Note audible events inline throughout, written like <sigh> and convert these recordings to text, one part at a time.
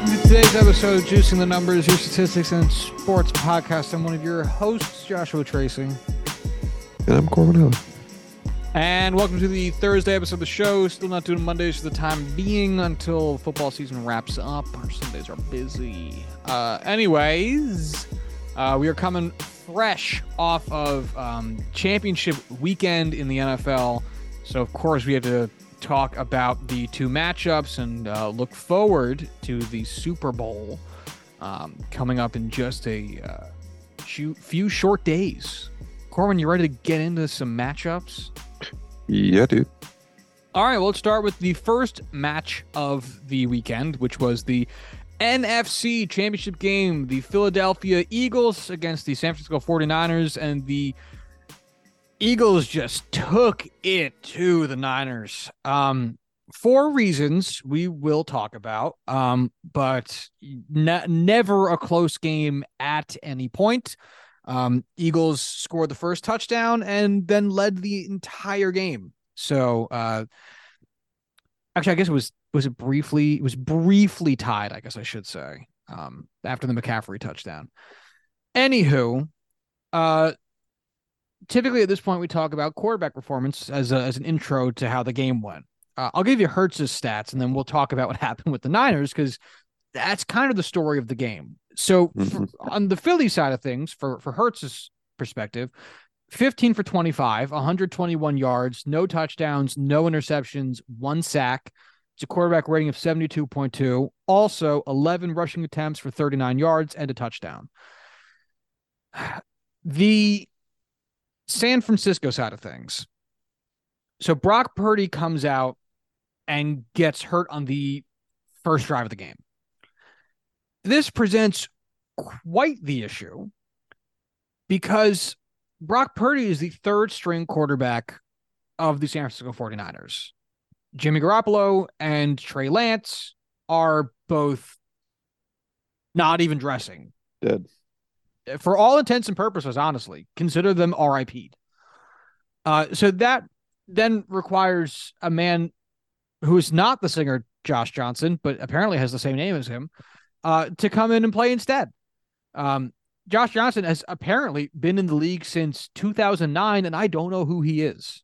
Welcome to today's episode of Juicing the Numbers, your statistics and sports podcast. I'm one of your hosts, Joshua Tracy. And I'm Corbin Hill. And welcome to the Thursday episode of the show. Still not doing Mondays for the time being until football season wraps up. Our Sundays are busy. Uh, anyways, uh, we are coming fresh off of um, championship weekend in the NFL. So, of course, we had to talk about the two matchups and uh, look forward to the Super Bowl um, coming up in just a uh, few, short days. Corbin, you ready to get into some matchups? Yeah, dude. All right, well, let's start with the first match of the weekend, which was the NFC Championship game, the Philadelphia Eagles against the San Francisco 49ers, and the Eagles just took it to the Niners. Um, for reasons we will talk about, um, but ne- never a close game at any point. Um, Eagles scored the first touchdown and then led the entire game. So, uh, actually, I guess it was was it briefly it was briefly tied. I guess I should say um, after the McCaffrey touchdown. Anywho, uh, typically at this point we talk about quarterback performance as a, as an intro to how the game went. Uh, I'll give you Hurts's stats, and then we'll talk about what <laughs> happened with the Niners because that's kind of the story of the game. So for, on the Philly side of things, for for Hurts's perspective, 15 for 25, 121 yards, no touchdowns, no interceptions, one sack. It's a quarterback rating of 72.2. Also, 11 rushing attempts for 39 yards and a touchdown. <sighs> The San Francisco side of things. So Brock Purdy comes out and gets hurt on the first drive of the game. This presents quite the issue because Brock Purdy is the third string quarterback of the San Francisco 49ers. Jimmy Garoppolo and Trey Lance are both not even dressing. Dead for all intents and purposes, honestly, consider them RIP'd. Uh, so that then requires a man who is not the singer Josh Johnson, but apparently has the same name as him, uh, to come in and play instead. Um, Josh Johnson has apparently been in the league since 2009, and I don't know who he is.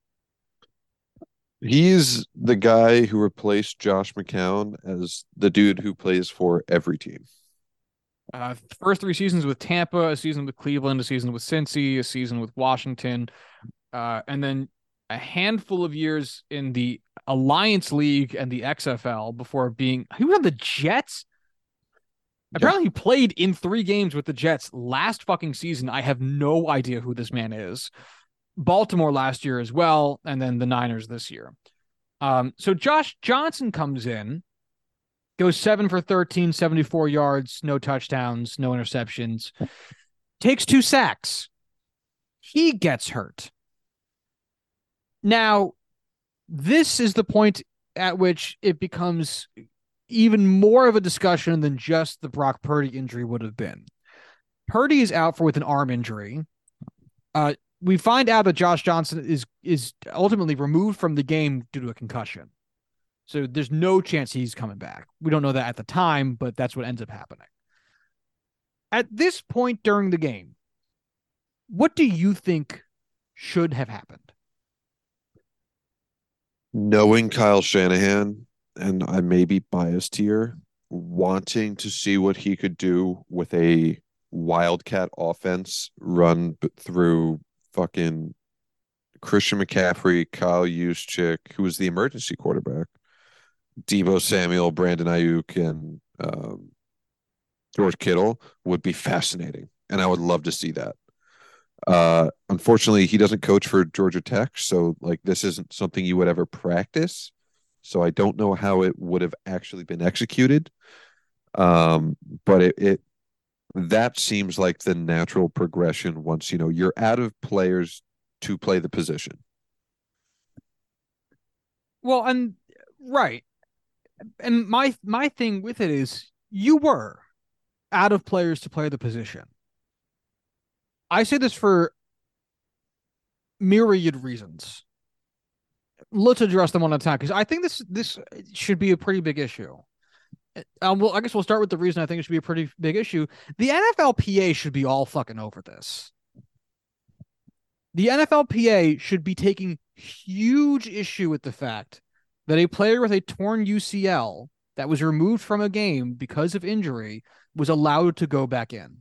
He's the guy who replaced Josh McCown as the dude who plays for every team. Uh, first three seasons with Tampa, a season with Cleveland, a season with Cincy, a season with Washington, uh, and then a handful of years in the Alliance League and the XFL before being he was on the Jets. Apparently, he played in three games with the Jets last fucking season. I have no idea who this man is. Baltimore last year as well, and then the Niners this year. Um, so Josh Johnson comes in goes seven for 13, 74 yards, no touchdowns, no interceptions, takes two sacks. He gets hurt. Now, this is the point at which it becomes even more of a discussion than just the Brock Purdy injury would have been. Purdy is out for with an arm injury. Uh, we find out that Josh Johnson is is ultimately removed from the game due to a concussion. So there's no chance he's coming back. We don't know that at the time, but that's what ends up happening. At this point during the game, what do you think should have happened? Knowing Kyle Shanahan, and I may be biased here, wanting to see what he could do with a wildcat offense run through fucking Christian McCaffrey, Kyle Juszczyk, who was the emergency quarterback, Deebo Samuel, Brandon Aiyuk, and um, George Kittle would be fascinating, and I would love to see that. Uh, unfortunately, he doesn't coach for Georgia Tech, so like this isn't something you would ever practice. So I don't know how it would have actually been executed. Um, but it, it that seems like the natural progression once you know you're out of players to play the position. Well, and right, and my my thing with it is you were out of players to play the position. I say this for myriad reasons. Let's address them one at a time because I think this this should be a pretty big issue. Um, well, I guess we'll start with the reason I think it should be a pretty big issue. The NFLPA should be all fucking over this. The NFLPA should be taking huge issue with the fact that a player with a torn UCL that was removed from a game because of injury was allowed to go back in.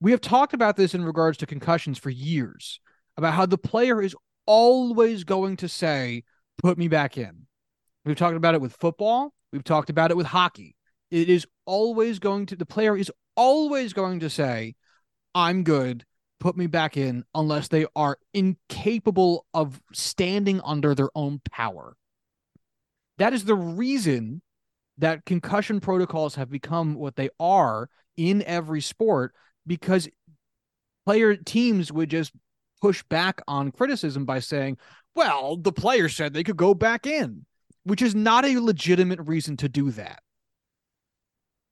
We have talked about this in regards to concussions for years about how the player is always going to say, put me back in. We've talked about it with football. We've talked about it with hockey. It is always going to, the player is always going to say, I'm good. Put me back in unless they are incapable of standing under their own power. That is the reason that concussion protocols have become what they are in every sport because player teams would just push back on criticism by saying, well, the player said they could go back in, which is not a legitimate reason to do that.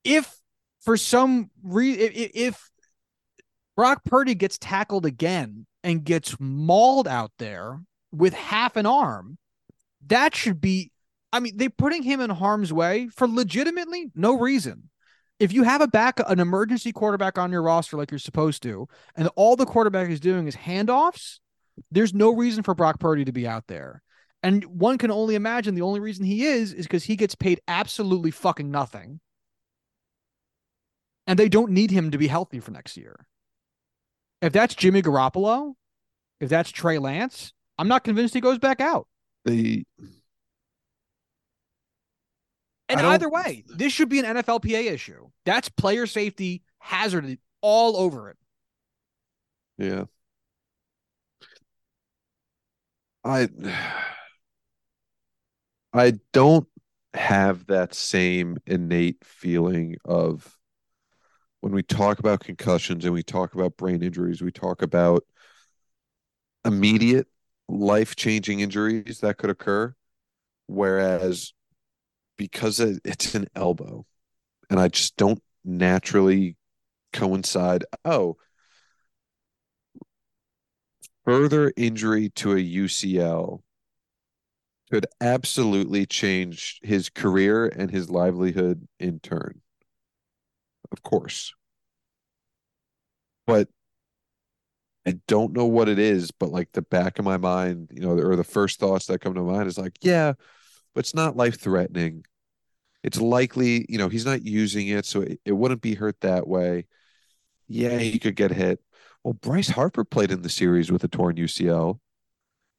If for some reason, if, Brock Purdy gets tackled again and gets mauled out there with half an arm, that should be. I mean, they're putting him in harm's way for legitimately no reason if you have a back an emergency quarterback on your roster like you're supposed to, and all the quarterback is doing is handoffs, there's no reason for Brock Purdy to be out there. And one can only imagine the only reason he is is because he gets paid absolutely fucking nothing. And they don't need him to be healthy for next year. If that's Jimmy Garoppolo, if that's Trey Lance, I'm not convinced he goes back out. The and either way, this should be an NFLPA issue. That's player safety hazard all over it. Yeah. I I don't have that same innate feeling of when we talk about concussions and we talk about brain injuries, we talk about immediate life-changing injuries that could occur whereas because it's an elbow and I just don't naturally coincide. Oh, further injury to a UCL could absolutely change his career and his livelihood in turn. Of course. But I don't know what it is, but like the back of my mind, you know, or the first thoughts that come to mind is like, yeah, but it's not life threatening it's likely, you know, he's not using it, so it, it wouldn't be hurt that way. Yeah, he could get hit. Well, Bryce Harper played in the series with a torn UCL,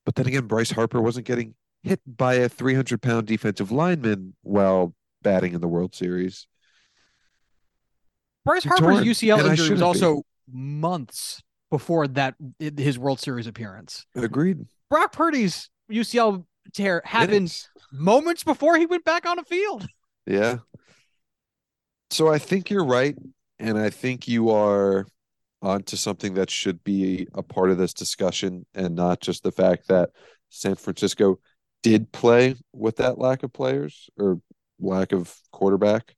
but then again, Bryce Harper wasn't getting hit by a 300 pound defensive lineman while batting in the World Series. Bryce Harper's UCL injury was also be. months before that his World Series appearance. Agreed. Brock Purdy's UCL tear happened moments before he went back on the field. Yeah. So I think you're right. And I think you are onto something that should be a part of this discussion and not just the fact that San Francisco did play with that lack of players or lack of quarterback.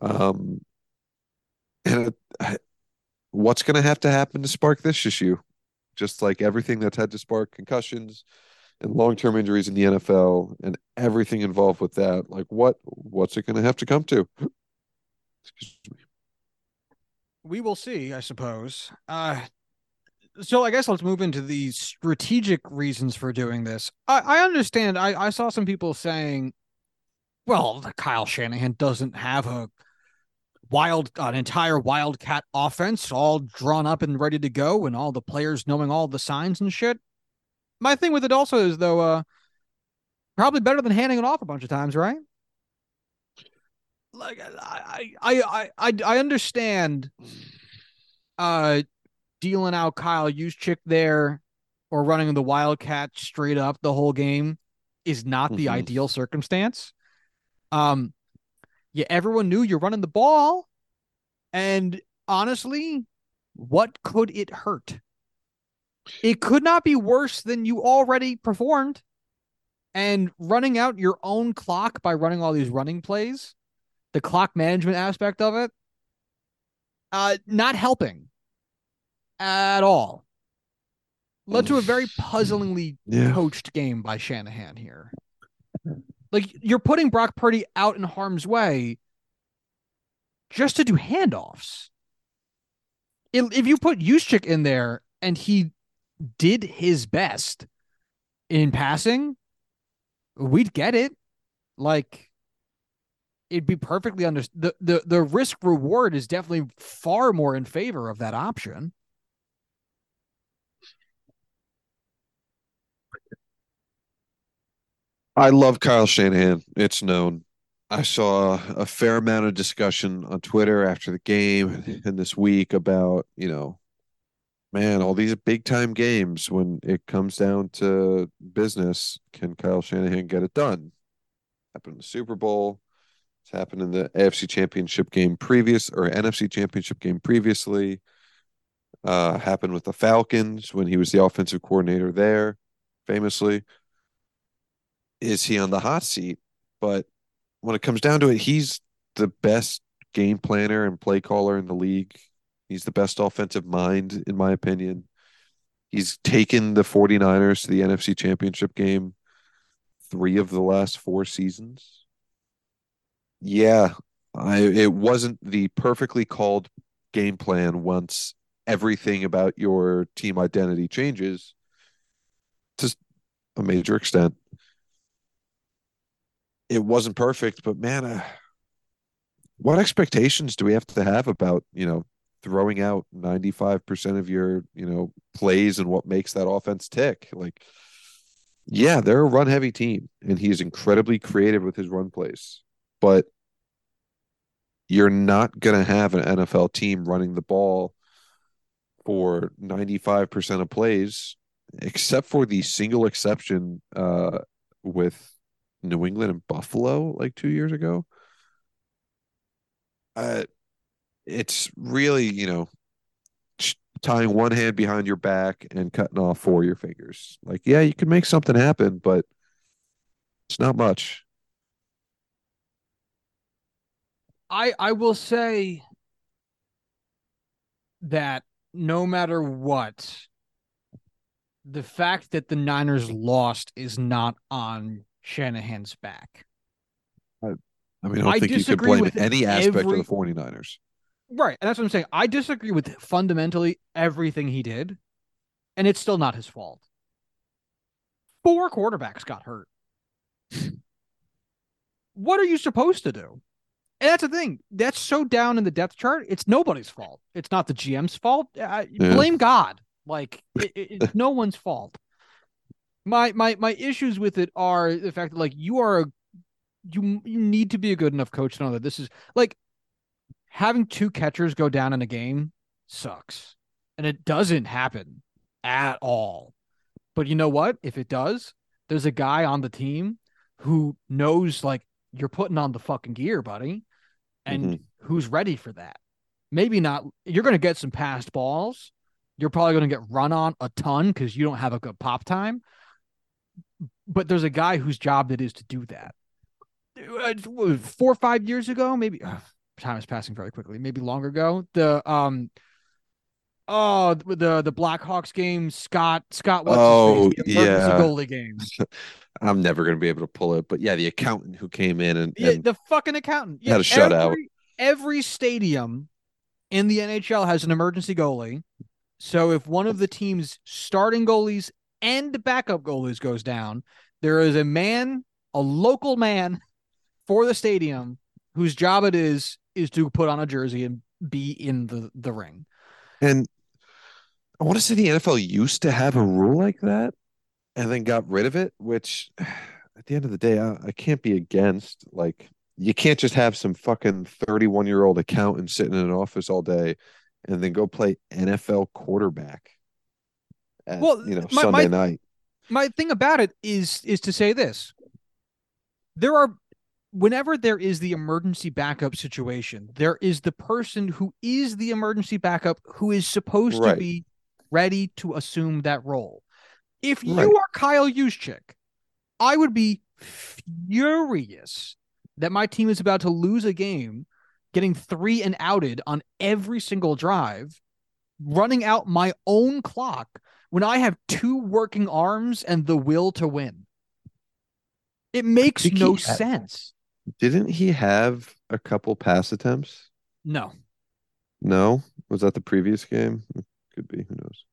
Um, and what's going to have to happen to spark this issue? Just like everything that's had to spark concussions, and long-term injuries in the NFL and everything involved with that. Like what what's it going to have to come to? We will see, I suppose. Uh so I guess let's move into the strategic reasons for doing this. I, I understand. I, I saw some people saying, well, Kyle Shanahan doesn't have a wild an entire wildcat offense all drawn up and ready to go and all the players knowing all the signs and shit my thing with it also is though, uh, probably better than handing it off a bunch of times, right? Like I I I I I understand uh dealing out Kyle Juszczyk there or running the Wildcat straight up the whole game is not the mm-hmm. ideal circumstance. Um yeah, everyone knew you're running the ball. And honestly, what could it hurt? It could not be worse than you already performed. And running out your own clock by running all these running plays, the clock management aspect of it, uh, not helping at all. Led to a very puzzlingly yeah. coached game by Shanahan here. Like you're putting Brock Purdy out in harm's way just to do handoffs. If you put Juszczyk in there and he did his best in passing, we'd get it. Like it'd be perfectly under the the the risk reward is definitely far more in favor of that option. I love Kyle Shanahan. It's known. I saw a fair amount of discussion on Twitter after the game and this week about, you know, man, all these big time games when it comes down to business, can Kyle Shanahan get it done? Happened in the Super Bowl. It's happened in the AFC Championship game previous or NFC Championship game previously. Uh, happened with the Falcons when he was the offensive coordinator there, famously. Is he on the hot seat? But when it comes down to it, he's the best game planner and play caller in the league. He's the best offensive mind, in my opinion. He's taken the 49ers to the NFC Championship game three of the last four seasons. Yeah, I it wasn't the perfectly called game plan once everything about your team identity changes to a major extent. It wasn't perfect, but man, uh, what expectations do we have to have about, you know, throwing out 95% of your, you know, plays and what makes that offense tick? Like, yeah, they're a run heavy team and he's incredibly creative with his run plays, but you're not going to have an NFL team running the ball for 95% of plays, except for the single exception uh, with New England and Buffalo like two years ago. Uh, it's really, you know, tying one hand behind your back and cutting off four of your fingers. Like, yeah, you can make something happen, but it's not much. I I will say that no matter what, the fact that the Niners lost is not on Shanahan's back. I, I mean, I don't I think you could blame any aspect every, of the 49ers. Right. And that's what I'm saying. I disagree with fundamentally everything he did, and it's still not his fault. Four quarterbacks got hurt. what are you supposed to do? And that's the thing. That's so down in the depth chart. It's nobody's fault. It's not the GM's fault. I, yeah. Blame God. Like it, it, it's no one's fault. My my my issues with it are the fact that like you are a you you need to be a good enough coach to know that this is like having two catchers go down in a game sucks. And it doesn't happen at all. But you know what? If it does, there's a guy on the team who knows like you're putting on the fucking gear, buddy, and mm-hmm. who's ready for that. Maybe not. You're going to get some passed balls. You're probably going to get run on a ton because you don't have a good pop time. But there's a guy whose job it is to do that. Uh, four or five years ago, maybe time is passing very quickly. Maybe longer ago, the um, oh the the Blackhawks game, Scott Scott. What's oh yeah, goalie game. <laughs> I'm never gonna be able to pull it, but yeah, the accountant who came in and, and yeah, the fucking accountant yeah, had a shutout. Every stadium in the NHL has an emergency goalie. So if one of the team's starting goalies and backup goalies goes down, there is a man, a local man for the stadium whose job it is is to put on a jersey and be in the the ring. And I want to say the NFL used to have a rule like that and then got rid of it, which <sighs> at the end of the day, I, I can't be against. Like, you can't just have some fucking 31 year old accountant sitting in an office all day and then go play NFL quarterback. At, well, you know, my, Sunday my, night. My thing about it is is to say this. There are whenever there is the emergency backup situation, there is the person who is the emergency backup who is supposed right. to be ready to assume that role. If you right. are Kyle Juszczyk, I would be furious that my team is about to lose a game, getting three and outed on every single drive, running out my own clock when I have two working arms and the will to win. It makes no had- sense. Didn't he have a couple pass attempts? No. No, was that the previous game? Could be. Who knows?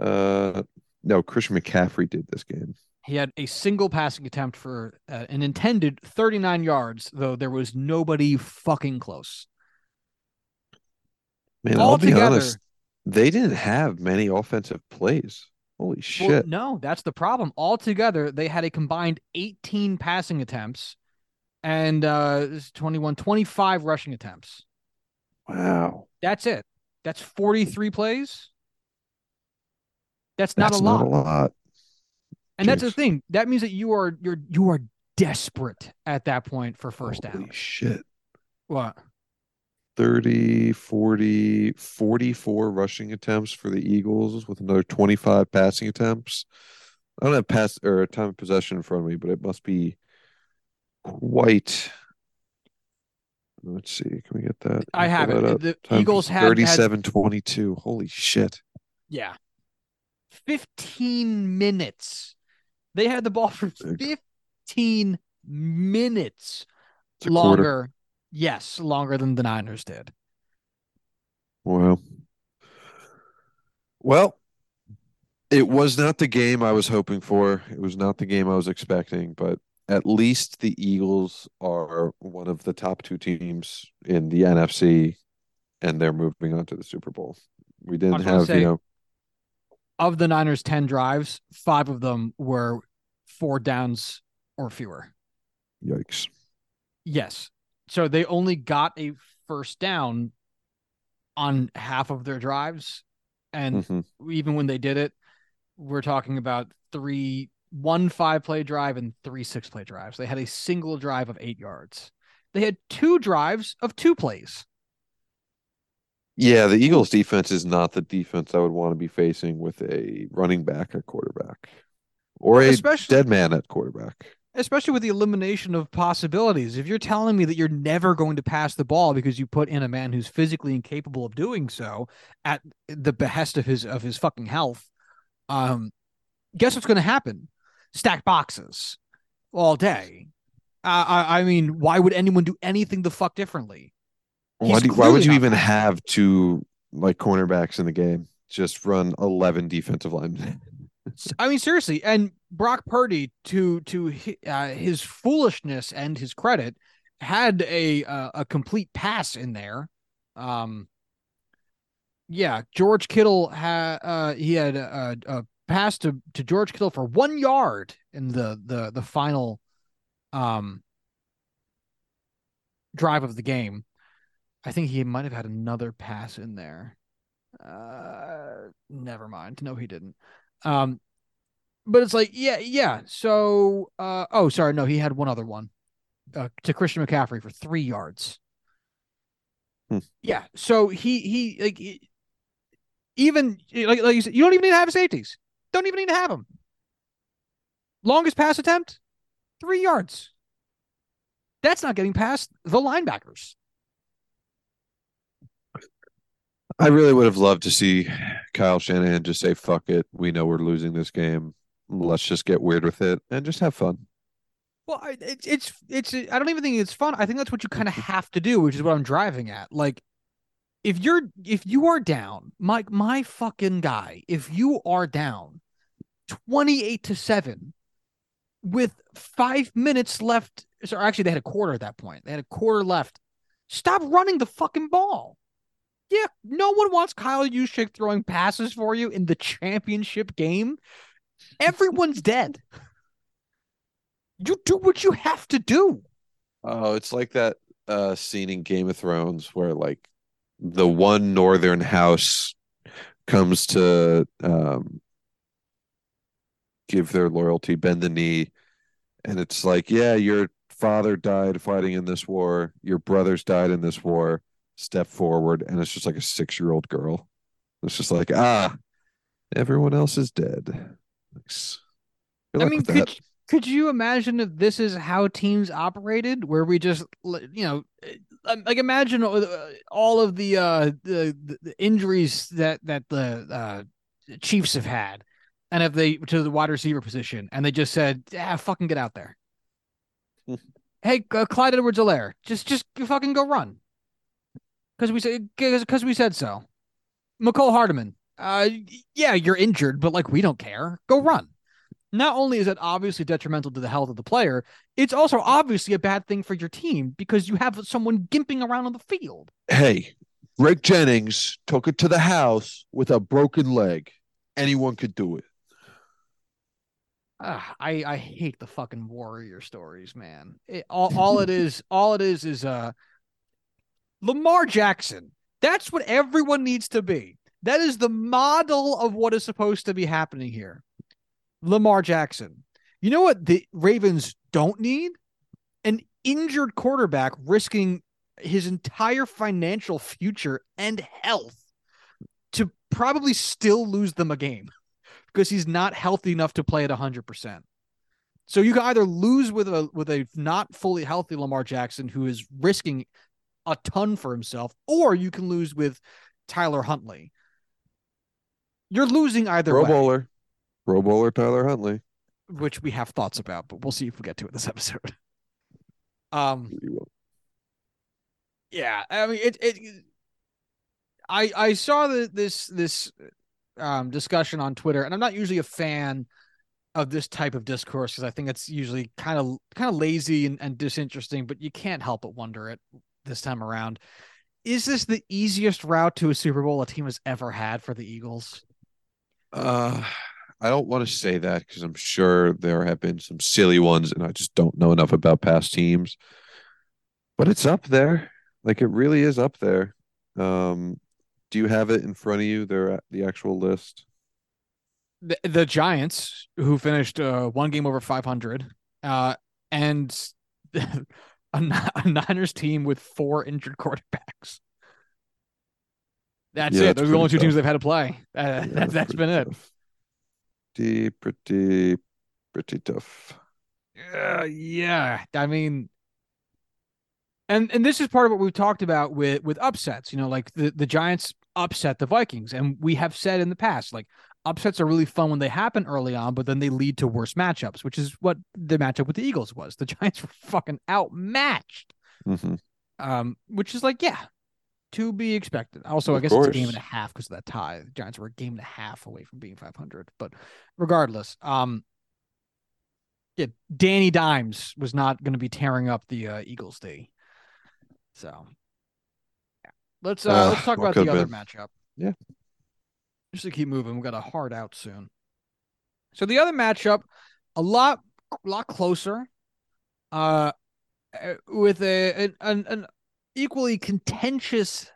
Uh, no, Christian McCaffrey did this game. He had a single passing attempt for uh, an intended 39 yards, though there was nobody fucking close. Man, I'll be honest. They didn't have many offensive plays. Holy Well, shit! no, that's the problem. Altogether, they had a combined 18 passing attempts and uh, this is 21, 25 rushing attempts. Wow, That's it. That's 43 plays. That's not that's a lot. not a lot. And that's the thing. That means that you are you're you are desperate at that point for first Holy down. shit. What? 30, 40, 44 rushing attempts for the Eagles with another 25 passing attempts. I don't have pass or time of possession in front of me, but it must be quite. Let's see. Can we get that? I have that it. up. The Time Eagles had, had 37 22. Holy shit. yeah. 15 minutes. They had the ball for 15 minutes longer quarter. Yes, longer than the Niners did. Well, Well, it was not the game I was hoping for. It was not the game I was expecting, but at least the Eagles are one of the top two teams in the NFC, and they're moving on to the Super Bowl. We didn't have, say- you know, Of the Niners' 10 drives, five of them were four downs or fewer. yikes. Yes. So they only got a first down on half of their drives. And Mhm. even when they did it, we're talking about three, one five play drive and three six play drives. They had a single drive of eight yards. They had two drives of two plays. Yeah, the Eagles defense is not the defense I would want to be facing with a running back at quarterback or a Especially- dead man at quarterback. Especially with the elimination of possibilities. If you're telling me that you're never going to pass the ball because you put in a man who's physically incapable of doing so at the behest of his of his fucking health, um, guess what's going to happen? Stack boxes all day. Uh, I, I mean, why would anyone do anything the fuck differently? Why, do, why would you even have two like cornerbacks in the game? Just run eleven defensive linemen. <laughs> I mean, seriously, and Brock Purdy, to to uh, his foolishness and his credit, had a uh, a complete pass in there. Um, yeah, George Kittle had uh, he had a, a pass to to George Kittle for one yard in the the the final um drive of the game. I think he might have had another pass in there. Uh, never mind. No, he didn't. Um, but it's like, yeah, yeah. So, uh, oh, sorry, no, he had one other one, uh, to Christian McCaffrey for three yards. Hmm. Yeah. So he he like he- even like like you said, you don't even need to have safeties. Don't even need to have them. Longest pass attempt, three yards. That's not getting past the linebackers. I really would have loved to see Kyle Shanahan just say, fuck it. We know we're losing this game. Let's just get weird with it and just have fun. Well, it's it's it's. I don't even think it's fun. I think that's what you kind of have to do, which is what I'm driving at. Like, if you're if you are down, my my fucking guy, if you are down, twenty eight to seven, with five minutes left. So actually, they had a quarter at that point. They had a quarter left. Stop running the fucking ball. Yeah, no one wants Kyle Juszczyk throwing passes for you in the championship game. Everyone's dead. You do what you have to do. Oh, it's like that uh scene in Game of Thrones where like the one northern house comes to um give their loyalty, bend the knee, and it's like, yeah, your father died fighting in this war, your brothers died in this war, step forward, and it's just like a six-year-old girl. It's just like, ah, everyone else is dead. Good I mean, could that. could you imagine if this is how teams operated, where we just, you know, uh, like imagine all of the uh the, the- injuries that that the uh Chiefs have had, and if they to the wide receiver position, and they just said, "Yeah, fucking get out there." <laughs> hey, uh, Clyde Edwards-Helaire, just just fucking go run. Because we said because we said so. Mecole Hardman, uh, yeah, you're injured, but like we don't care. Go run. Not only is it obviously detrimental to the health of the player, it's also obviously a bad thing for your team because you have someone gimping around on the field. Hey, Greg Jennings took it to the house with a broken leg. Anyone could do it. Uh, I I hate the fucking warrior stories, man. It, all all it is, all it is, is uh, Lamar Jackson. That's what everyone needs to be. That is the model of what is supposed to be happening here. Lamar Jackson. You know what the Ravens don't need? An injured quarterback risking his entire financial future and health to probably still lose them a game because he's not healthy enough to play at 100%. So you can either lose with a with a not fully healthy Lamar Jackson who is risking a ton for himself or you can lose with Tyler Huntley. You're losing either Pro way. Bowler. Pro Bowler Tyler Huntley. which we have thoughts about, but we'll see if we get to it this <laughs> episode. Um, yeah, I mean it. It. I I saw the, this this um discussion on Twitter, and I'm not usually a fan of this type of discourse because I think it's usually kind of kind of lazy and, and disinteresting, but you can't help but wonder it this time around. Is this the easiest route to a Super Bowl a team has ever had for the Eagles? Uh, I don't want to say that because I'm sure there have been some silly ones, and I just don't know enough about past teams. But it's up there. Like it really is up there. Um, do you have it in front of you? There, the actual list. the, the Giants, who finished uh, one game over 500, uh, and <laughs> a, <laughs> a Niners team with four injured quarterbacks. That's Yeah, it. Those are the only two pretty teams they've had to play. <laughs> Uh, Yeah, that, that's that's been pretty it. Pretty, pretty, pretty tough. Uh, yeah, I mean, and and this is part of what we've talked about with with upsets. You know, like the the Giants upset the Vikings, and we have said in the past, like upsets are really fun when they happen early on, but then they lead to worse matchups, which is what the matchup with the Eagles was. The <laughs> Giants were fucking outmatched, hmm um, which is like, yeah, to be expected. Also, I Of guess it's a game and a half because of that tie. The Giants were a game and a half away from being 500, but regardless, um. Yeah, Danny Dimes was not going to be tearing up the uh, Eagles day. So, yeah. let's uh, Uh, let's talk about the other been. matchup. Yeah. Just to keep moving, we got a hard out soon. So the other matchup, a lot, a lot closer, uh, uh, with a an, an, an equally contentious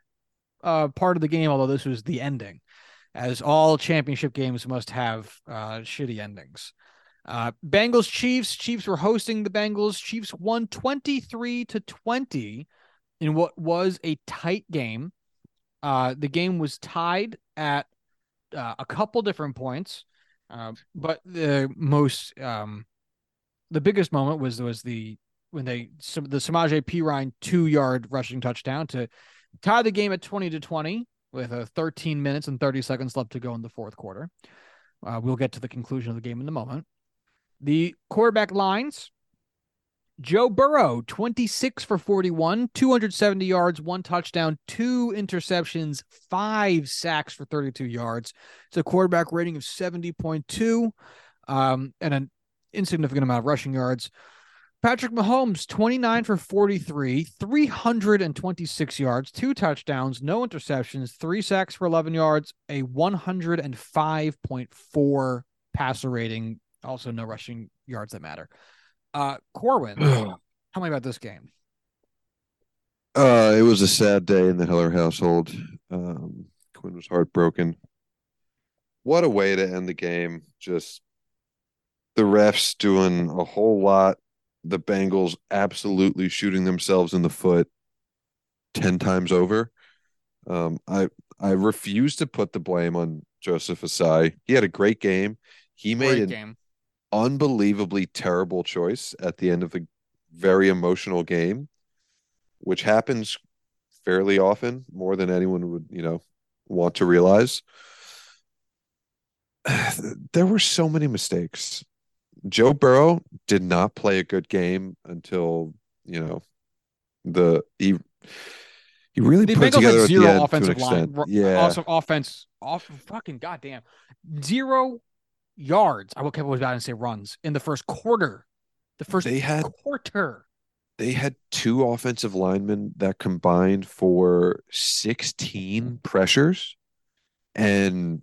uh part of the game. Although this was the ending, as all championship games must have uh shitty endings. Uh, Bengals Chiefs. Chiefs were hosting the Bengals. Chiefs won 23 to 20 in what was a tight game. Uh, the game was tied at uh, a couple different points, uh, but the most, um, the biggest moment was was the when they some the Samaje Perine two yard rushing touchdown to tie the game at 20 to 20 with uh, 13 minutes and 30 seconds left to go in the fourth quarter. Uh, we'll get to the conclusion of the game in a moment. The quarterback lines Joe Burrow, 26 for 41, 270 yards, one touchdown, two interceptions, five sacks for 32 yards. It's a quarterback rating of 70.2 um, and an insignificant amount of rushing yards. Patrick Mahomes, 29 for 43, 326 yards, two touchdowns, no interceptions, three sacks for 11 yards, a 105.4 passer rating, also no rushing yards that matter. Uh, Corbin, tell me about this game. Uh, it was a sad day in the Heller household. Um, Quinn was heartbroken. What a way to end the game. Just the refs doing a whole lot. The Bengals absolutely shooting themselves in the foot 10 times over. Um, I I refuse to put the blame on Joseph Ossai. He had a great game. He made Great an game. Unbelievably terrible choice at the end of a very emotional game, which happens fairly often, more than anyone would, you know, want to realize. <sighs> There were so many mistakes. Joe Burrow did not play a good game until you know, the he he really The put Bengals together had at the zero end to an offensive line. Yeah, Also, offense, off fucking goddamn zero yards. I kept was about to say runs in the first quarter. The first they had quarter. they had two offensive linemen that combined for 16 pressures and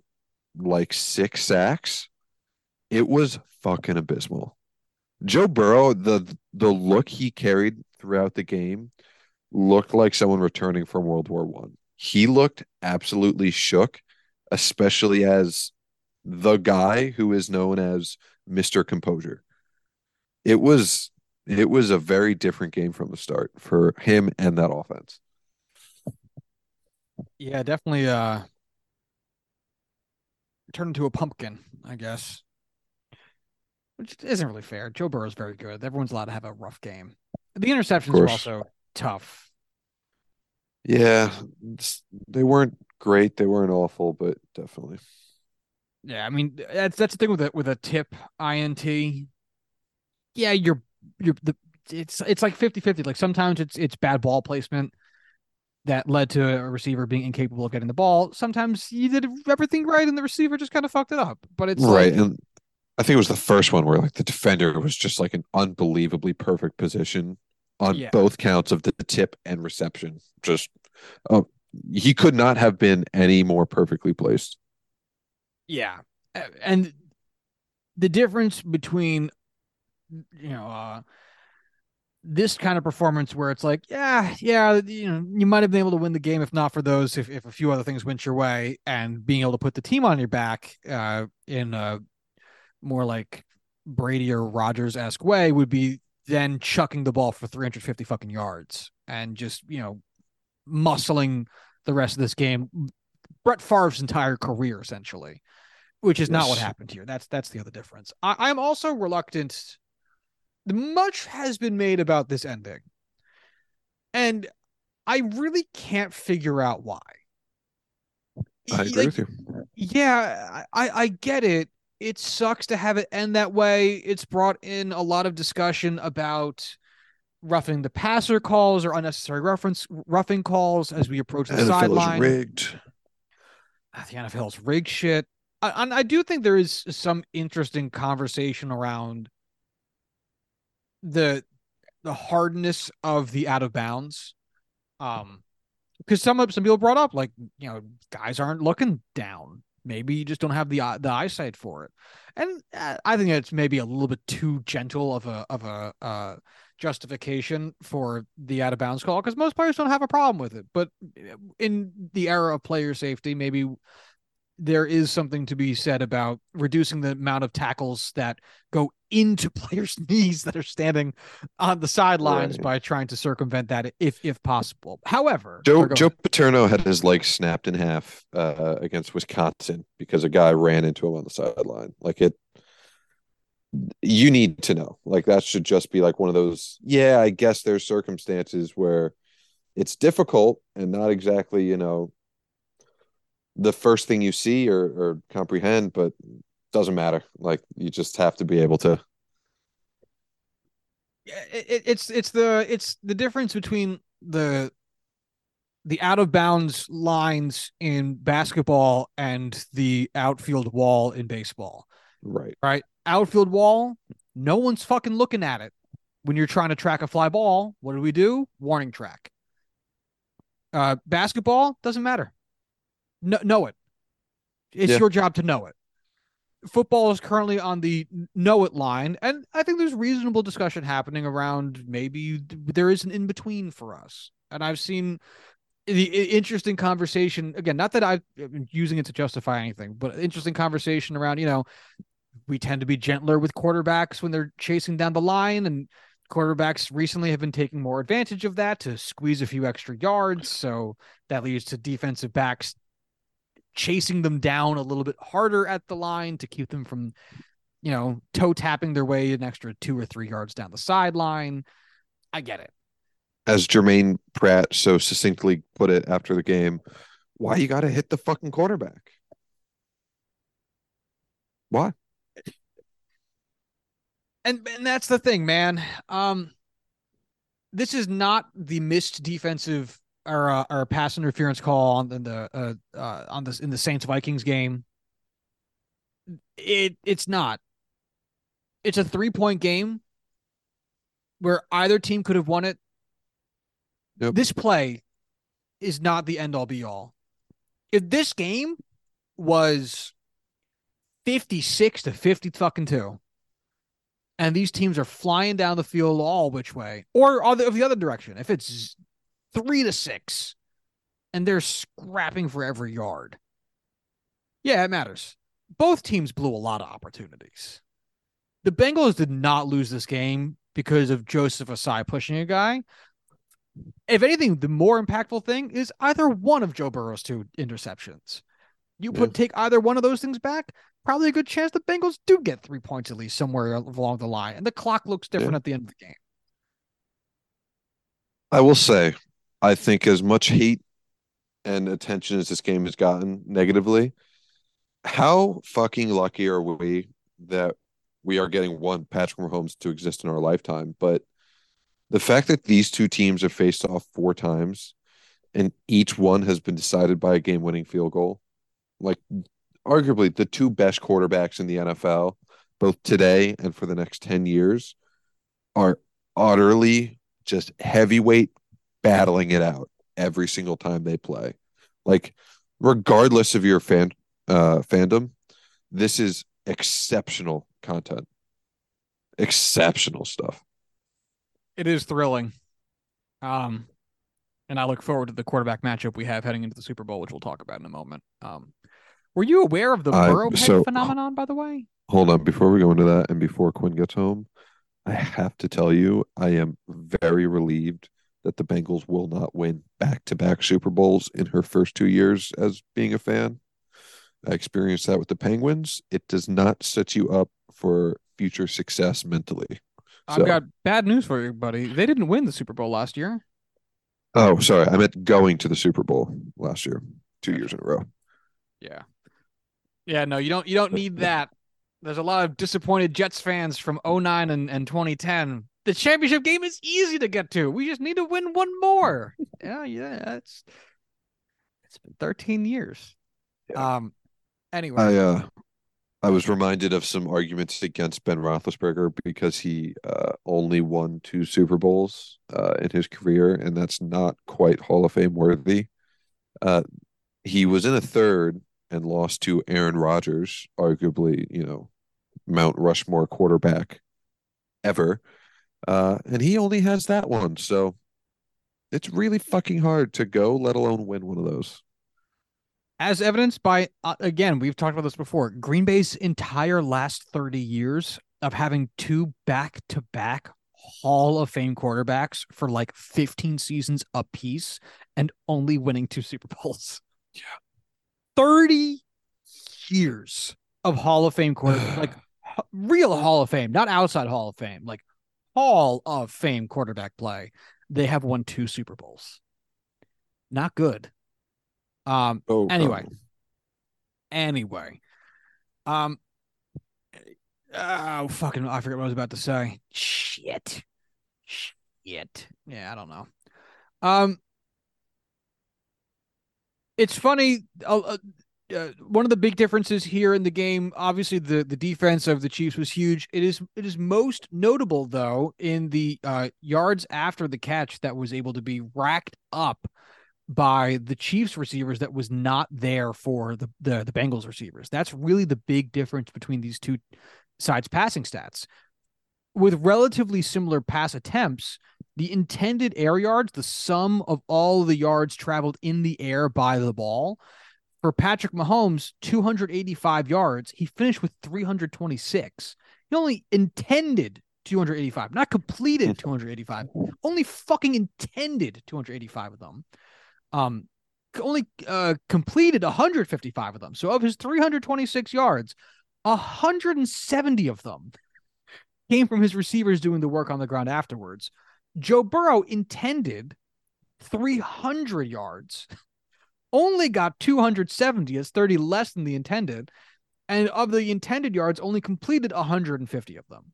like six sacks. It was fucking abysmal. Joe Burrow, the the look he carried throughout the game looked like someone returning from World War One. He looked absolutely shook, especially as the guy who is known as Mr. Composure. It was it was a very different game from the start for him and that offense. Yeah, definitely. Uh, turned into a pumpkin, I guess. Which isn't really fair. Joe Burrow's very good. Everyone's allowed to have a rough game. The interceptions were also tough. Yeah, they weren't great, they weren't awful, but definitely. Yeah, I mean that's that's the thing with a with a tip INT. Yeah, you're you're the it's it's like 50-50. Like sometimes it's it's bad ball placement that led to a receiver being incapable of getting the ball. Sometimes you did everything right and the receiver just kind of fucked it up. But it's right. like, and I think it was the first one where like the defender was just like an unbelievably perfect position on Yeah. both counts of the tip and reception. Just oh, he could not have been any more perfectly placed. Yeah. And the difference between you know uh this kind of performance where it's like, yeah, yeah, you know, you might have been able to win the game if not for those, if, if a few other things went your way, and being able to put the team on your back uh in a more like Brady or Rodgers esque way would be then chucking the ball for 350 fucking yards and just, you know, muscling the rest of this game. Brett Favre's entire career, essentially which is not what happened here. That's that's the other difference. I, I'm also reluctant. Much has been made about this ending, and I really can't figure out why. I agree like, with you. yeah, I I get it. It sucks to have it end that way. It's brought in a lot of discussion about roughing the passer calls or unnecessary reference roughing calls as we approach the sideline rigged. Ah, the NFL's rig shit. I, and I do think there is some interesting conversation around the the hardness of the out of bounds. Um, because some of some people brought up like you know guys aren't looking down. Maybe you just don't have the the eyesight for it, and uh, I think it's maybe a little bit too gentle of a of a uh, justification for the out of bounds call because most players don't have a problem with it. But in the era of player safety, maybe there is something to be said about reducing the amount of tackles that go into <laughs> players' knees that are standing on the sidelines Right. by trying to circumvent that if if possible. However, Joe Joe. Paterno had his leg snapped in half uh, against Wisconsin because a guy ran into him on the sideline. Like it, you need to know. Like that should just be like one of those. Yeah, I guess there's circumstances where it's difficult and not exactly you know the first thing you see or, or comprehend, but doesn't matter. Like you just have to be able to. It- it's it's the it's the difference between the the out of bounds lines in basketball and the outfield wall in baseball. Right. right? Outfield wall, no one's fucking looking at it. When you're trying to track a fly ball, what do we do? Warning track. Uh, basketball doesn't matter. No, know it. It's Yeah. your job to know it. Football is currently on the know it line, and I think there's reasonable discussion happening around maybe there is an in between for us. And I've seen the interesting conversation again. Not that i'm using it to justify anything, but interesting conversation around you know we tend to be gentler with quarterbacks when they're chasing down the line and quarterbacks recently have been taking more advantage of that to squeeze a few extra yards so that leads to defensive backs chasing them down a little bit harder at the line to keep them from you know toe tapping their way an extra 2 or 3 yards down the sideline i get it As Germaine Pratt so succinctly put it after the game, why you got to hit the fucking quarterback? Why? And and that's the thing man um this is not the missed defensive or uh, or pass interference call on the, uh, uh on this in the Saints Vikings game. It it's not. It's a three point game where either team could have won it. Yep. This play is not the end all be all. If this game was 56 to 50 fucking 2 and these teams are flying down the field all which way or other of the other direction. If it's 3 to 6 and they're scrapping for every yard. Yeah it matters. Both teams blew a lot of opportunities. The bengals did not lose this game because of Joseph Ossai pushing a guy. If anything the more impactful thing is either one of joe burrow's two interceptions you put Yeah. take either one of those things back probably a good chance the Bengals do get three points at least somewhere along the line. And the clock looks different Yeah. at the end of the game. I will say, I think as much hate and attention as this game has gotten negatively, how fucking lucky are we that we are getting one Patrick Mahomes to exist in our lifetime? But the fact that these two teams have faced off four times and each one has been decided by a game winning field goal, like arguably the two best quarterbacks in the NFL, both today and for the next 10 years, are utterly just heavyweight battling it out every single time they play. Like, regardless of your fan uh fandom, this is exceptional content. Exceptional stuff. It is thrilling. Um, and I look forward to the quarterback matchup we have heading into the Super Bowl, which we'll talk about in a moment. Um, were you aware of the head so- phenomenon, by the way? Hold on, before we go into that and before Quinn gets home, I have to tell you, I am very relieved that the Bengals will not win back-to-back Super Bowls in her first two years as being a fan. I experienced that with the Penguins. It does not set you up for future success mentally. I've So- got bad news for you, buddy. They didn't win the Super Bowl last year. Oh, sorry. I meant going to the Super Bowl last year, two years in a row. Yeah. Yeah, no, you don't you don't need <laughs> that. There's a lot of disappointed Jets fans from 09 and, and 2010. The championship game is easy to get to. We just need to win one more. <laughs> yeah, yeah. It's it's been 13 years. Yeah. Um anyway. I uh I was reminded of some arguments against Ben Roethlisberger because he uh, only won two Super Bowls uh, in his career, and that's not quite Hall of Fame worthy. Uh, he was in a third and lost to Aaron Rodgers, arguably, you know, Mount Rushmore quarterback ever. Uh, and he only has that one, so it's really fucking hard to go, let alone win one of those. as evidenced by uh, again we've talked about this before green bay's entire last 30 years of having two back-to-back hall of fame quarterbacks for like 15 seasons apiece and only winning two super bowls Yeah. 30 years of hall of fame quarterback <sighs> like real hall of fame not outside hall of fame like hall of fame quarterback play. They have won two super bowls. Not good. Um Oh, Anyway. God. anyway. Um oh fucking i forget what i was about to say. Shit. Shit. Yeah i don't know. Um it's funny uh, uh, uh, one of the big differences here in the game obviously the the defense of the chiefs was huge it is it is most notable though in the uh yards after the catch that was able to be racked up by the Chiefs receivers that was not there for the, the the Bengals receivers. That's really the big difference between these two sides passing stats. With relatively similar pass attempts, the intended air yards, the sum of all the yards traveled in the air by the ball, for Patrick Mahomes, 285 yards, he finished with 326. He only intended 285, not completed 285, only fucking intended 285 of them um only uh completed 155 of them. So of his 326 yards, 170 of them <laughs> came from his receivers doing the work on the ground afterwards. Joe Burrow intended 300 yards, only got 270, as 30 less than the intended, and of the intended yards, only completed 150 of them.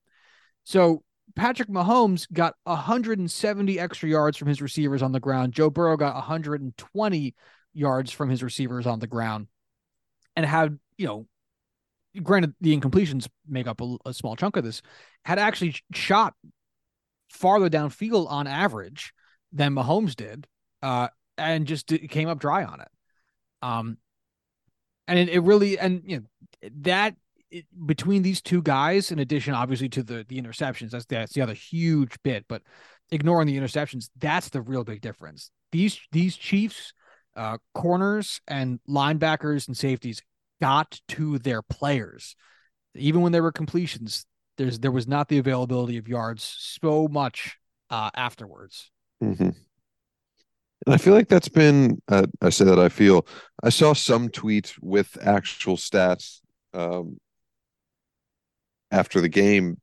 So Patrick Mahomes got 170 extra yards from his receivers on the ground. Joe Burrow got 120 yards from his receivers on the ground and had, you know, granted the incompletions make up a, a small chunk of this, had actually shot farther downfield on average than Mahomes did, uh, and just came up dry on it. Um, and it, it really, and you know, that it, between these two guys, in addition, obviously to the the interceptions, that's that's the other huge bit. But ignoring the interceptions, that's the real big difference. These these Chiefs uh, corners and linebackers and safeties got to their players, even when there were completions. There's there was not the availability of yards so much uh, afterwards. Mm-hmm. And I feel like that's been, uh, I say that I feel, I saw some tweet with actual stats um, after the game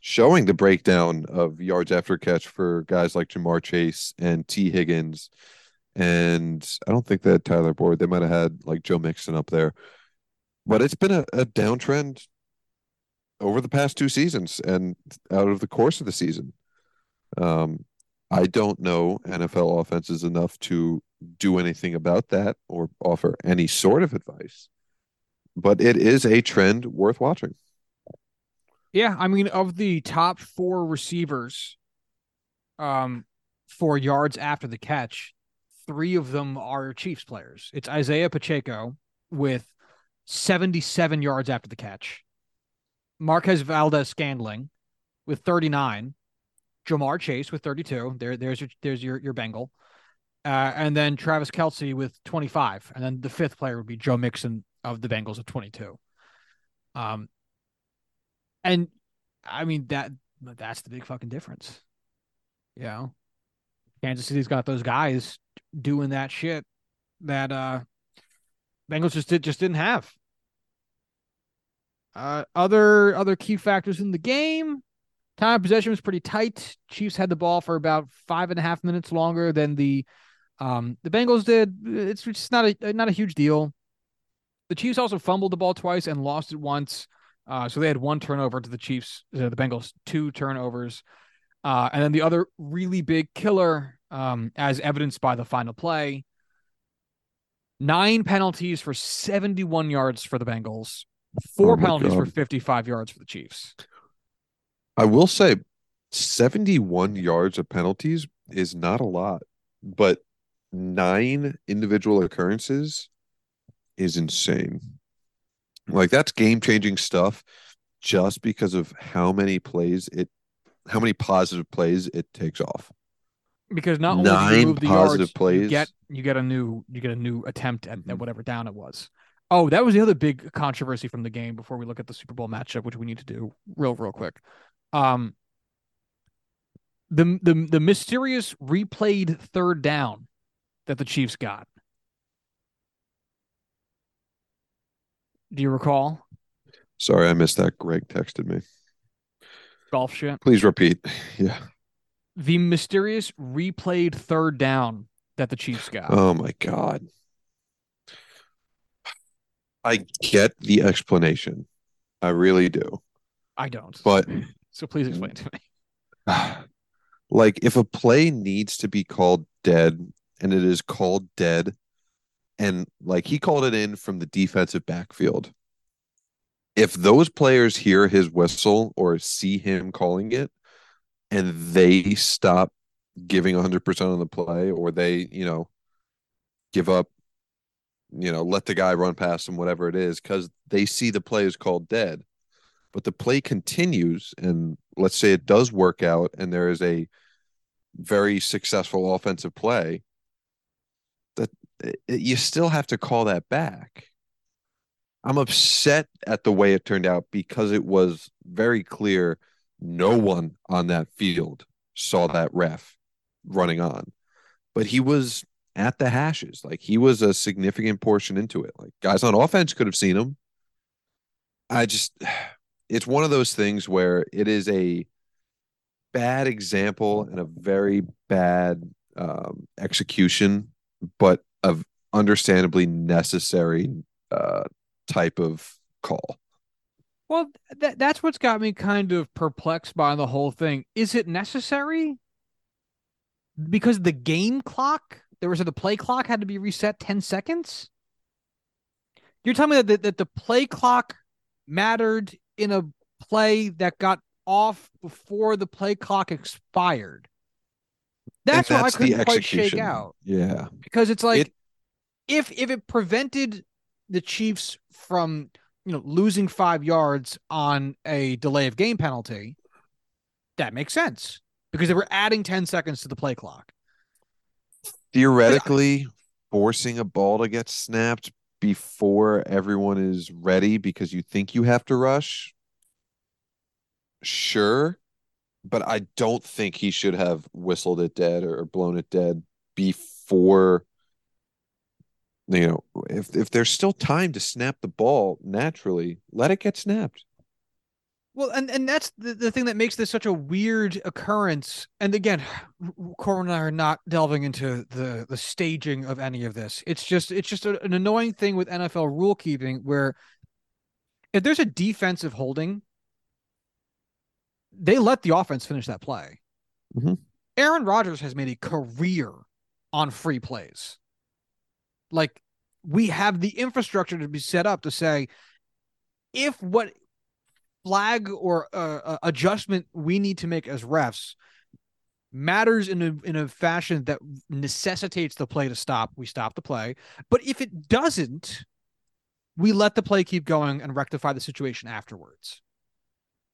showing the breakdown of yards after catch for guys like Ja'Marr Chase and Tee Higgins. And I don't think that Tyler Boyd, they might have had like Joe Mixon up there. But it's been a, a downtrend over the past two seasons and out of the course of the season. Um, I don't know NFL offenses enough to do anything about that or offer any sort of advice, but it is a trend worth watching. Yeah, I mean, of the top four receivers, um, for yards after the catch, three of them are Chiefs players. It's Isaiah Pacheco with 77 yards after the catch, Marquez Valdes-Scantling with 39, Ja'Marr Chase with 32. There, there's your there's your your Bengal, uh, and then Travis Kelce with 25, and then the fifth player would be Joe Mixon of the Bengals at 22. Um, and I mean that that's the big fucking difference. You know, Kansas City's got those guys doing that shit that uh Bengals just did just didn't have. Uh, other other key factors in the game. Time possession was pretty tight. Chiefs had the ball for about five and a half minutes longer than the um, the Bengals did. It's just not a not a huge deal. The Chiefs also fumbled the ball twice and lost it once. Uh, so they had one turnover to the Chiefs, uh, the Bengals two turnovers. Uh, and then the other really big killer, um, as evidenced by the final play, nine penalties for 71 yards for the Bengals, four oh penalties God. for 55 yards for the Chiefs. I will say 71 yards of penalties is not a lot, but nine individual occurrences is insane. Like that's game changing stuff just because of how many plays it how many positive plays it takes off. Because not only nine do you positive yards, plays, you get you get a new you get a new attempt at, mm-hmm. at whatever down it was. Oh, that was the other big controversy from the game before we look at the Super Bowl matchup, which we need to do real, real quick. Um, the the the mysterious replayed third down that the Chiefs got. Do you recall? Sorry, I missed that. Greg texted me. Golf shit. Please repeat. <laughs> Yeah. The mysterious replayed third down that the Chiefs got. Oh my god. I get the explanation. I really do. I don't. But <laughs> so please explain to me. <sighs> Like if a play needs to be called dead and it is called dead and like he called it in from the defensive backfield. If those players hear his whistle or see him calling it and they stop giving 100% on the play or they, you know, give up, you know, let the guy run past them, whatever it is, because they see the play is called dead. But the play continues, and let's say it does work out, and there is a very successful offensive play that eh, eh, you still have to call that back. I'm upset at the way it turned out because it was very clear no one on that field saw that ref running on. But he was at the hashes. Like he was a significant portion into it. Like guys on offense could have seen him. I just <sighs> it's one of those things where it is a bad example and a very bad um, execution, but of understandably necessary uh, type of call. Well, that that's what's got me kind of perplexed by the whole thing. Is it necessary? Because the game clock, there was the play clock had to be reset 10 seconds? You're telling me that, that the play clock mattered in a play that got off before the play clock expired. That's, And what I couldn't quite shake out Yeah. because it's like It- if if it prevented the Chiefs from you know losing five yards on a delay of game penalty, that makes sense because they were adding ten seconds to the play clock. Theoretically, forcing a ball to get snapped before everyone is ready because you think you have to rush. Sure. But I don't think he should have whistled it dead or blown it dead before you know, if if there's still time to snap the ball naturally, let it get snapped. Well, and and that's the, the thing that makes this such a weird occurrence. And again, <sighs> Corbin and I are not delving into the the staging of any of this. It's just it's just a, an annoying thing with NFL rule keeping where if there's a defensive holding, they let the offense finish that play. Mhm. Aaron Rodgers has made a career on free plays. Like we have the infrastructure to be set up to say if what flag or uh, uh, adjustment we need to make as refs matters in a in a fashion that necessitates the play to stop, we stop the play. But if it doesn't, we let the play keep going and rectify the situation afterwards.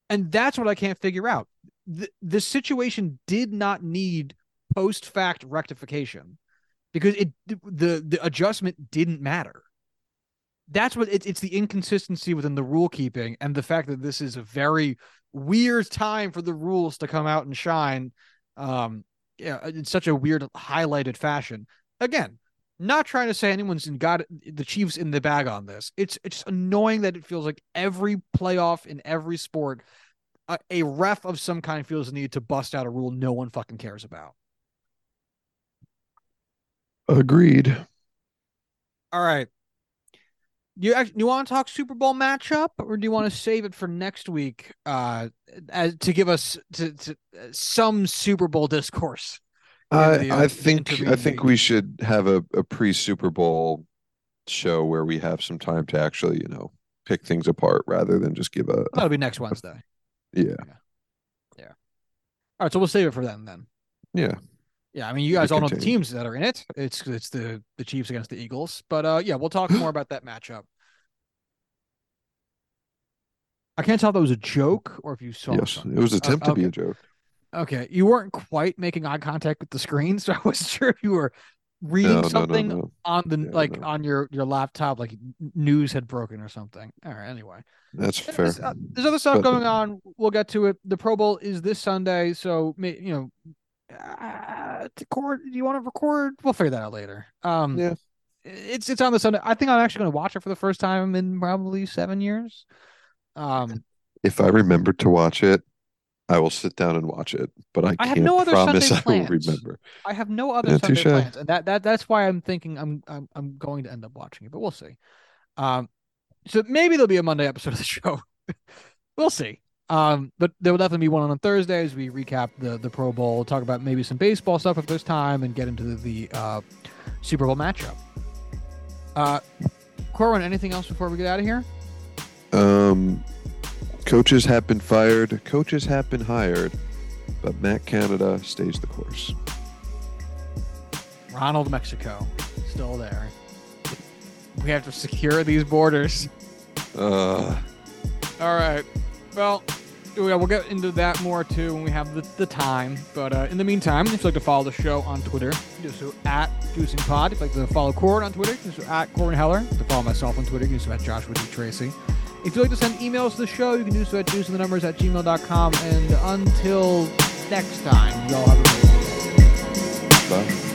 And that's what I can't figure out. The, the situation did not need post fact rectification because it the the adjustment didn't matter that's what it, it's the inconsistency within the rule keeping and the fact that this is a very weird time for the rules to come out and shine um yeah in such a weird highlighted fashion. Again not trying to say anyone's in got the chiefs in the bag on this. It's it's just annoying that it feels like every playoff in every sport a, a ref of some kind feels the need to bust out a rule no one fucking cares about. Agreed. all right you act- you want to talk Super Bowl matchup, or do you want to save it for next week? Uh, as to give us to, to uh, some Super Bowl discourse. I the, uh, I think I think we should have a, a pre Super Bowl show where we have some time to actually, you know, pick things apart rather than just give a, a- That'll be next Wednesday. Yeah. Yeah All right, so we'll save it for then. Then, yeah yeah. I mean, you guys all know the teams that are in it. It's it's the the Chiefs against the Eagles, but uh, yeah, we'll talk more about that matchup. I can't tell if that was a joke or if you saw. yes something. it was attempt to be a joke. Okay, you weren't quite making eye contact with the screen, <laughs> so I wasn't sure if you were reading No no no something no. on the Yeah, like on your your laptop, like news had broken or something. All right, anyway, That's fair. there's, uh, there's other stuff But- going on. We'll get to it. The Pro Bowl is this Sunday, so you know, uh, record. Do you want to record? We'll figure that out later. Um, Yeah. it's it's on the Sunday. I think I'm actually going to watch it for the first time in probably seven years. Um, If I remember to watch it, I will sit down and watch it. But I I can't have no other promise Sunday <laughs> I will plans. remember. I have no other Yeah, Sunday touche. plans, and that that that's why I'm thinking I'm I'm I'm going to end up watching it, but we'll see. Um, so maybe there'll be a Monday episode of the <laughs> show. we'll see. Um, but there will definitely be one on Thursday as we recap the the Pro Bowl, talk about maybe some baseball stuff if there's time, and get into the, the uh, Super Bowl matchup. Uh, Corbin, anything else before we get out of here? Um, coaches have been fired. Coaches have been hired. But Matt Canada stays the course. Ronald Mexico, still there. We have to secure these borders. Uh, All right. Well, yeah, we'll get into that more too when we have the, the time. But uh, in the meantime, if you'd like to follow the show on Twitter, you can do so at Juicing Pod. If you'd like to follow Corbin on Twitter, do so at Corbin Heller. To follow myself on Twitter, you can do so at Joshua D. Tracy. If you'd like to send emails to the show, you can do so at juicing the numbers at gmail.com. And until next time, y'all have a good one. bye.